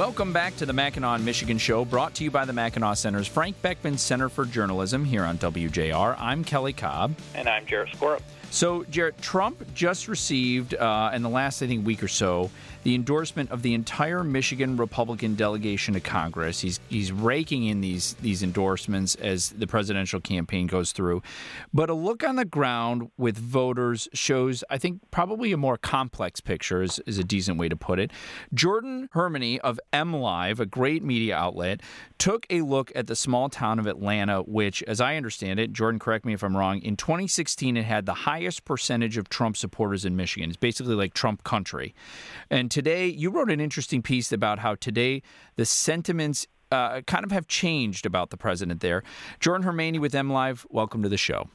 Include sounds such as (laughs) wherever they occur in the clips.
Welcome back to the Mackinac Michigan Show, brought to you by the Mackinac Center's Frank Beckman Center for Journalism here on WJR. I'm Kelly Cobb. And I'm Jarrett Skorup. So, Jarrett, Trump just received, uh, in the last, I think, week or so, the endorsement of the entire Michigan Republican delegation to Congress. He's he's raking in these these endorsements as the presidential campaign goes through. But a look on the ground with voters shows, I think, probably a more complex picture is, is a decent way to put it. Jordyn Hermani of MLive, a great media outlet, took a look at the small town of Atlanta, which, as I understand it, Jordyn, correct me if I'm wrong, in 2016 it had the highest percentage of Trump supporters in Michigan. It's basically like Trump country. And today, you wrote an interesting piece about how today the sentiments uh, kind of have changed about the president there. Jordyn Hermani with MLive, welcome to the show.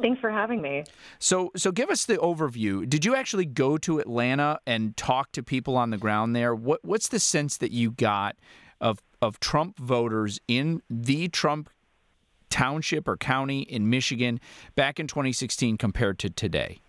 Thanks for having me. So, so give us the overview. Did you actually go to Atlanta and talk to people on the ground there? What, what's the sense that you got of of Trump voters in the Trump township or county in Michigan back in 2016 compared to today?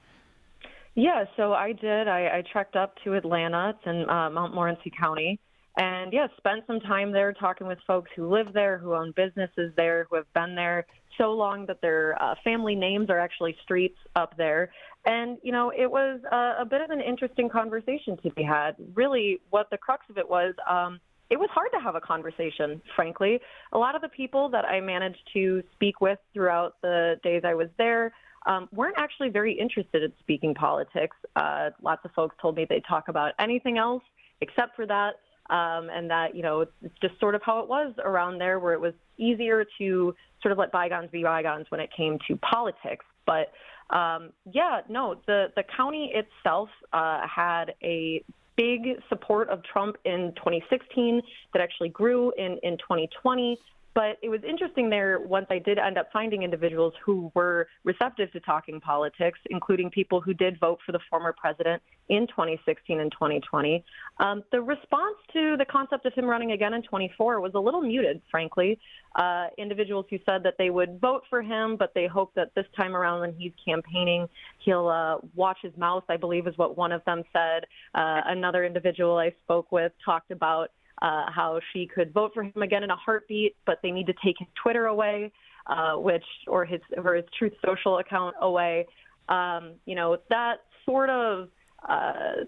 Yeah, so I did. I, I trekked up to Atlanta. It's in uh, Montmorency County. And yeah, spent some time there talking with folks who live there, who own businesses there, who have been there so long that their uh, family names are actually streets up there. And, you know, it was a, a bit of an interesting conversation to be had. Really, what the crux of it was, um, it was hard to have a conversation, frankly. A lot of the people that I managed to speak with throughout the days I was there um, weren't actually very interested in speaking politics. Uh, lots of folks told me they'd talk about anything else except for that. Um, and that, you know, it's, it's just sort of how it was around there, where it was easier to sort of let bygones be bygones when it came to politics. But um, yeah, no, the, the county itself uh, had a big support of Trump in 2016 that actually grew in, in 2020. But it was interesting there once I did end up finding individuals who were receptive to talking politics, including people who did vote for the former president in 2016 and 2020. Um, the response to the concept of him running again in 24 was a little muted, frankly. Uh, individuals who said that they would vote for him, but they hope that this time around when he's campaigning, he'll uh, watch his mouth, I believe is what one of them said. Uh, another individual I spoke with talked about uh, how she could vote for him again in a heartbeat, but they need to take his Twitter away, uh, which or his or his Truth Social account away. Um, you know that sort of uh,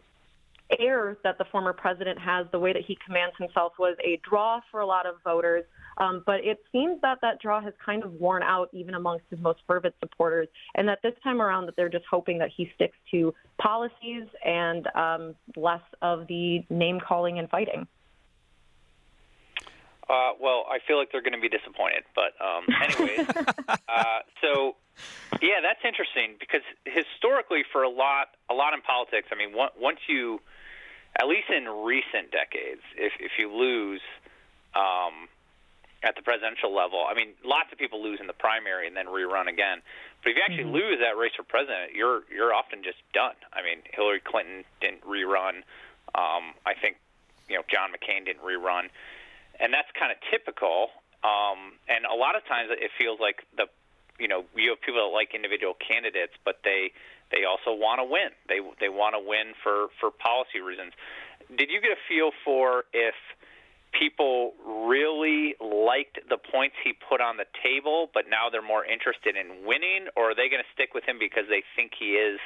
air that the former president has, the way that he commands himself, was a draw for a lot of voters. Um, but it seems that that draw has kind of worn out even amongst his most fervent supporters, and that this time around that they're just hoping that he sticks to policies and um, less of the name calling and fighting. Uh, well, I feel like they're going to be disappointed, but um, (laughs) anyways, uh, so yeah, that's interesting because historically, for a lot, a lot in politics, I mean, once you, at least in recent decades, if if you lose um, at the presidential level, I mean, lots of people lose in the primary and then rerun again. But if you actually mm-hmm. lose that race for president, you're you're often just done. I mean, Hillary Clinton didn't rerun. Um, I think you know John McCain didn't rerun and that's kind of typical. Um, and a lot of times it feels like the, you know, you have people that like individual candidates, but they they also want to win. They they want to win for for policy reasons. Did you get a feel for if people really liked the points he put on the table, but now they're more interested in winning, or are they going to stick with him because they think he is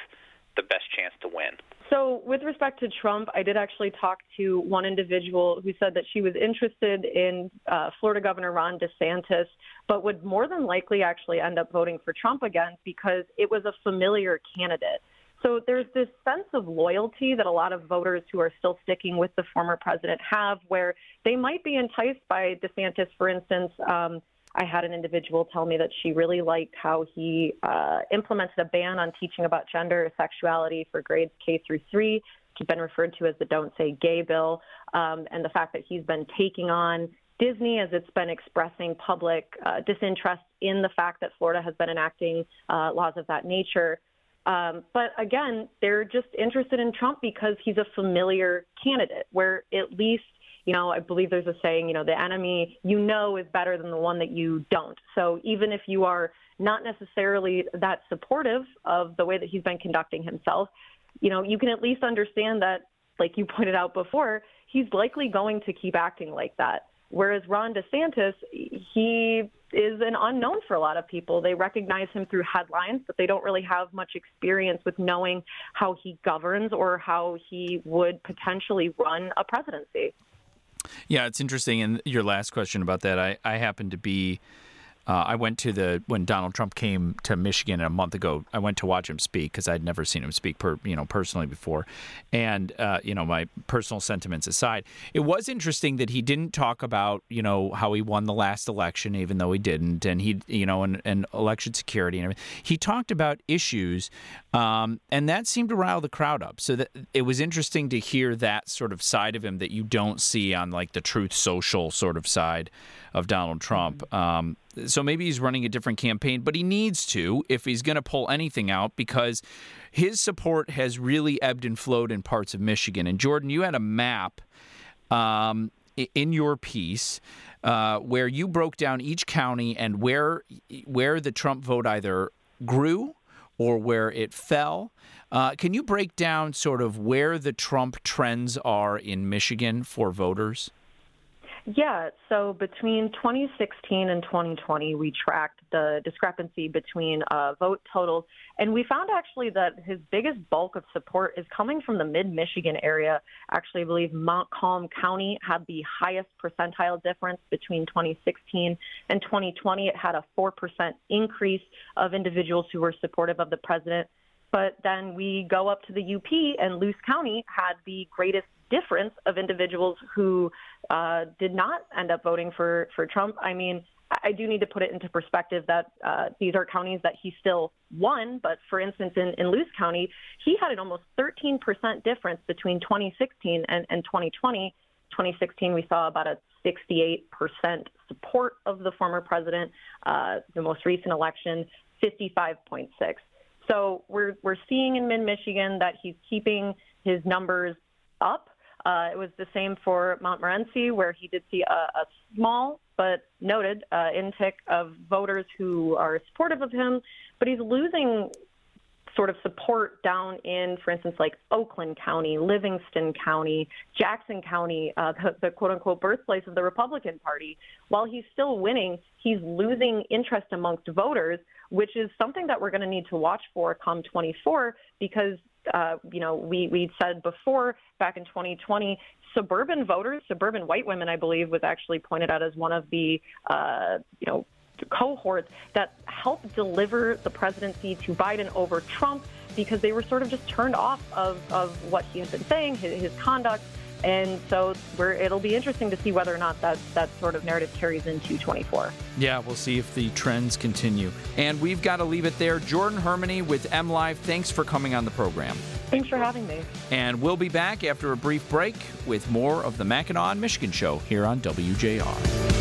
the best chance to win? So, with respect to Trump, I did actually talk to one individual who said that she was interested in uh, Florida Governor Ron DeSantis, but would more than likely actually end up voting for Trump again because it was a familiar candidate. So, there's this sense of loyalty that a lot of voters who are still sticking with the former president have, where they might be enticed by DeSantis, for instance. Um, I had an individual tell me that she really liked how he uh, implemented a ban on teaching about gender or sexuality for grades K through three, which has been referred to as the Don't Say Gay bill, um, and the fact that he's been taking on Disney as it's been expressing public uh, disinterest in the fact that Florida has been enacting uh, laws of that nature. Um, but again, they're just interested in Trump because he's a familiar candidate, where at least you know, I believe there's a saying, you know, the enemy you know is better than the one that you don't. So even if you are not necessarily that supportive of the way that he's been conducting himself, you know, you can at least understand that like you pointed out before, he's likely going to keep acting like that. Whereas Ron DeSantis, he is an unknown for a lot of people. They recognize him through headlines, but they don't really have much experience with knowing how he governs or how he would potentially run a presidency. Yeah, it's interesting. And your last question about that, I, I happen to be uh, I went to the when Donald Trump came to Michigan a month ago. I went to watch him speak because I'd never seen him speak, per, you know, personally before. And uh, you know, my personal sentiments aside, it was interesting that he didn't talk about you know how he won the last election, even though he didn't, and he you know, and, and election security and everything. He talked about issues, um, and that seemed to rile the crowd up. So that it was interesting to hear that sort of side of him that you don't see on like the Truth Social sort of side of Donald Trump. Mm-hmm. Um, so maybe he's running a different campaign, but he needs to if he's going to pull anything out because his support has really ebbed and flowed in parts of Michigan. And Jordyn, you had a map um, in your piece uh, where you broke down each county and where where the Trump vote either grew or where it fell. Uh, can you break down sort of where the Trump trends are in Michigan for voters? Yeah, so between 2016 and 2020, we tracked the discrepancy between uh, vote totals, and we found actually that his biggest bulk of support is coming from the mid Michigan area. Actually, I believe Montcalm County had the highest percentile difference between 2016 and 2020. It had a 4% increase of individuals who were supportive of the president. But then we go up to the UP, and Luce County had the greatest difference of individuals who uh, did not end up voting for, for Trump. I mean, I do need to put it into perspective that uh, these are counties that he still won. But for instance, in, in Luce County, he had an almost 13% difference between 2016 and, and 2020. 2016, we saw about a 68% support of the former president. Uh, the most recent election, 55.6. So we're we're seeing in Mid Michigan that he's keeping his numbers up. Uh, it was the same for Montmorency, where he did see a, a small but noted uh, intick of voters who are supportive of him, but he's losing sort of support down in, for instance, like Oakland County, Livingston County, Jackson County, uh, the, the quote unquote birthplace of the Republican Party. While he's still winning, he's losing interest amongst voters, which is something that we're going to need to watch for come 24 because uh, you know, we, we said before back in 2020, suburban voters, suburban white women, I believe, was actually pointed out as one of the, uh, you know, cohorts that helped deliver the presidency to Biden over Trump because they were sort of just turned off of, of what he had been saying, his, his conduct. And so it'll be interesting to see whether or not that, that sort of narrative carries into 24. Yeah, we'll see if the trends continue. And we've got to leave it there. Jordyn Hermani with MLive, thanks for coming on the program. Thanks for having me. And we'll be back after a brief break with more of the Mackinac Michigan Show here on WJR.